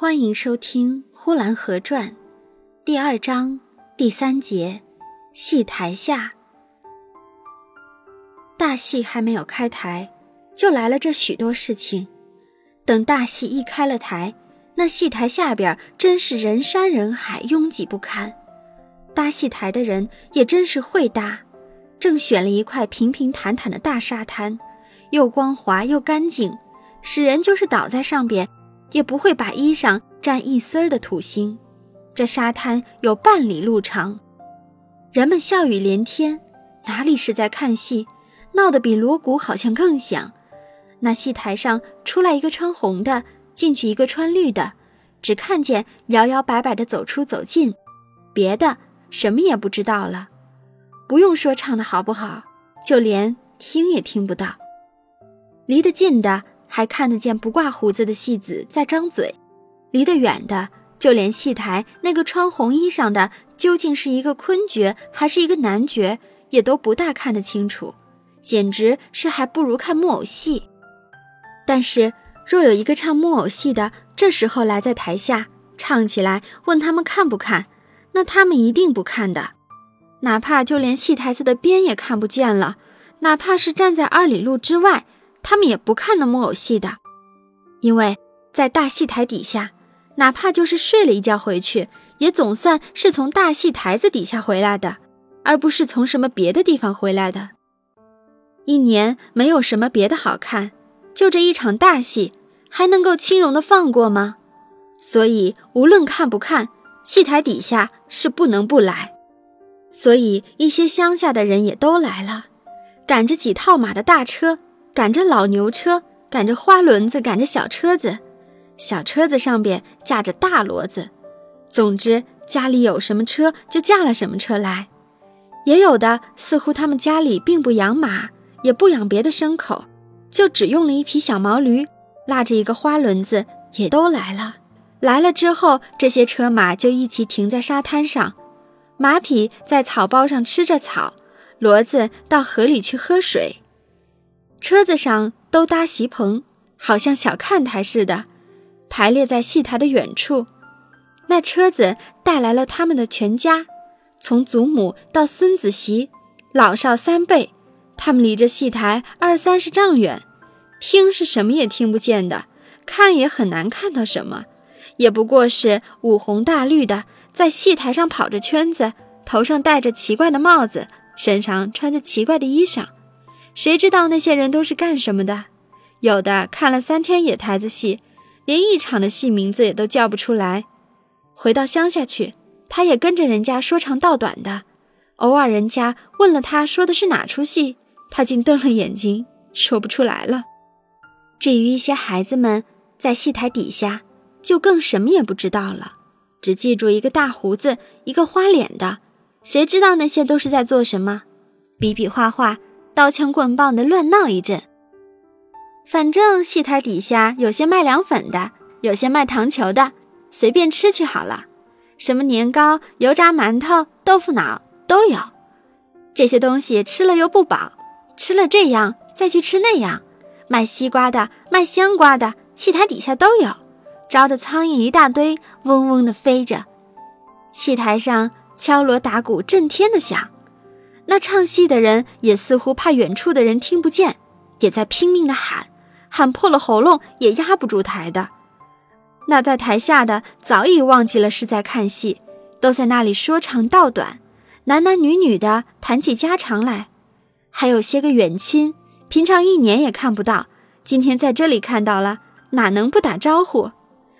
欢迎收听《呼兰河传》第二章第三节“戏台下”。大戏还没有开台，就来了这许多事情。等大戏一开了台，那戏台下边真是人山人海，拥挤不堪。搭戏台的人也真是会搭，正选了一块平平坦坦的大沙滩，又光滑又干净，使人就是倒在上边。也不会把衣裳沾一丝儿的土腥。这沙滩有半里路长，人们笑语连天，哪里是在看戏，闹得比锣鼓好像更响。那戏台上出来一个穿红的，进去一个穿绿的，只看见摇摇摆摆的走出走进，别的什么也不知道了。不用说唱的好不好，就连听也听不到。离得近的。还看得见不挂胡子的戏子在张嘴，离得远的，就连戏台那个穿红衣裳的究竟是一个昆角还是一个男角，也都不大看得清楚，简直是还不如看木偶戏。但是若有一个唱木偶戏的，这时候来在台下唱起来，问他们看不看，那他们一定不看的，哪怕就连戏台子的边也看不见了，哪怕是站在二里路之外。他们也不看那木偶戏的，因为在大戏台底下，哪怕就是睡了一觉回去，也总算是从大戏台子底下回来的，而不是从什么别的地方回来的。一年没有什么别的好看，就这一场大戏，还能够轻容的放过吗？所以无论看不看，戏台底下是不能不来。所以一些乡下的人也都来了，赶着几套马的大车。赶着老牛车，赶着花轮子，赶着小车子，小车子上边架着大骡子。总之，家里有什么车就架了什么车来。也有的似乎他们家里并不养马，也不养别的牲口，就只用了一匹小毛驴，拉着一个花轮子，也都来了。来了之后，这些车马就一起停在沙滩上，马匹在草包上吃着草，骡子到河里去喝水。车子上都搭席棚，好像小看台似的，排列在戏台的远处。那车子带来了他们的全家，从祖母到孙子媳，老少三辈，他们离着戏台二三十丈远，听是什么也听不见的，看也很难看到什么，也不过是五红大绿的在戏台上跑着圈子，头上戴着奇怪的帽子，身上穿着奇怪的衣裳。谁知道那些人都是干什么的？有的看了三天野台子戏，连一场的戏名字也都叫不出来。回到乡下去，他也跟着人家说长道短的。偶尔人家问了他说的是哪出戏，他竟瞪了眼睛，说不出来了。至于一些孩子们在戏台底下，就更什么也不知道了，只记住一个大胡子，一个花脸的。谁知道那些都是在做什么？比比划划。刀枪棍棒的乱闹一阵，反正戏台底下有些卖凉粉的，有些卖糖球的，随便吃去好了。什么年糕、油炸馒头、豆腐脑都有。这些东西吃了又不饱，吃了这样再去吃那样。卖西瓜的、卖香瓜的，戏台底下都有，招的苍蝇一大堆，嗡嗡的飞着。戏台上敲锣打鼓，震天的响。那唱戏的人也似乎怕远处的人听不见，也在拼命的喊，喊破了喉咙也压不住台的。那在台下的早已忘记了是在看戏，都在那里说长道短，男男女女的谈起家常来。还有些个远亲，平常一年也看不到，今天在这里看到了，哪能不打招呼？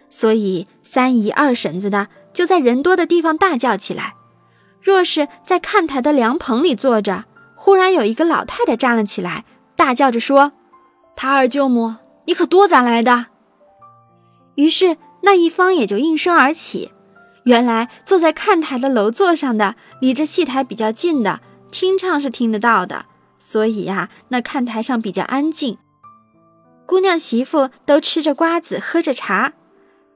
所以三姨二婶子的就在人多的地方大叫起来。若是在看台的凉棚里坐着，忽然有一个老太太站了起来，大叫着说：“他二舅母，你可多咱来的？”于是那一方也就应声而起。原来坐在看台的楼座上的，离着戏台比较近的，听唱是听得到的，所以呀，那看台上比较安静。姑娘媳妇都吃着瓜子，喝着茶，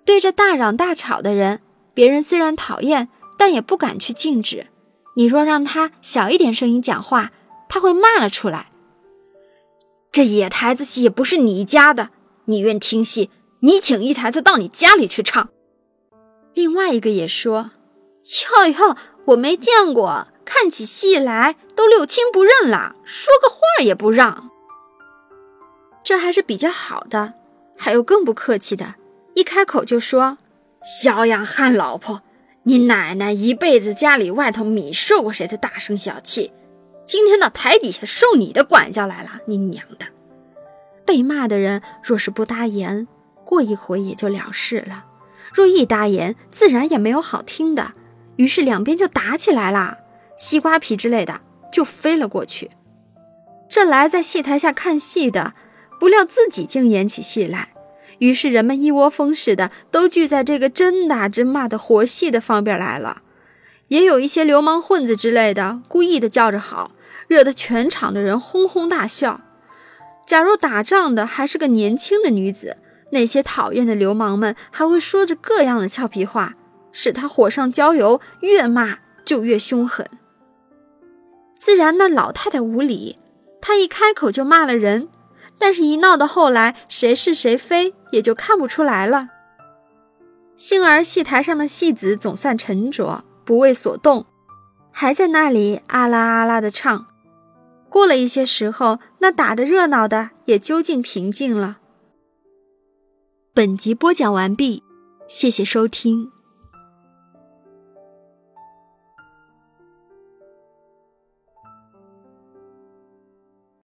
对着大嚷大吵的人，别人虽然讨厌。但也不敢去禁止。你若让他小一点声音讲话，他会骂了出来。这野台子戏也不是你家的，你愿听戏你请一台子到你家里去唱。”另外一个也说：“哟哟，我没见过，看起戏来都六亲不认了，说个话也不让。”这还是比较好的，还有更不客气的，一开口就说：“小养汉老婆，你奶奶一辈子家里外头米受过谁的大声小气，今天到台底下受你的管教来了，你娘的！”被骂的人若是不答言，过一会也就了事了；若一答言，自然也没有好听的，于是两边就打起来了，西瓜皮之类的就飞了过去。这来在戏台下看戏的。不料自己竟演起戏来，于是人们一窝蜂似的都聚在这个真打真骂的活戏的方边来了。也有一些流氓混子之类的，故意的叫着好，惹得全场的人哄哄大笑。假如打仗的还是个年轻的女子，那些讨厌的流氓们还会说着各样的俏皮话，使她火上浇油，越骂就越凶狠。自然那老太太无理，她一开口就骂了人。但是，一闹到后来，谁是谁非也就看不出来了。幸而戏台上的戏子总算沉着，不为所动，还在那里啊啦啊啦的唱。过了一些时候，那打得热闹的也究竟平静了。本集播讲完毕，谢谢收听。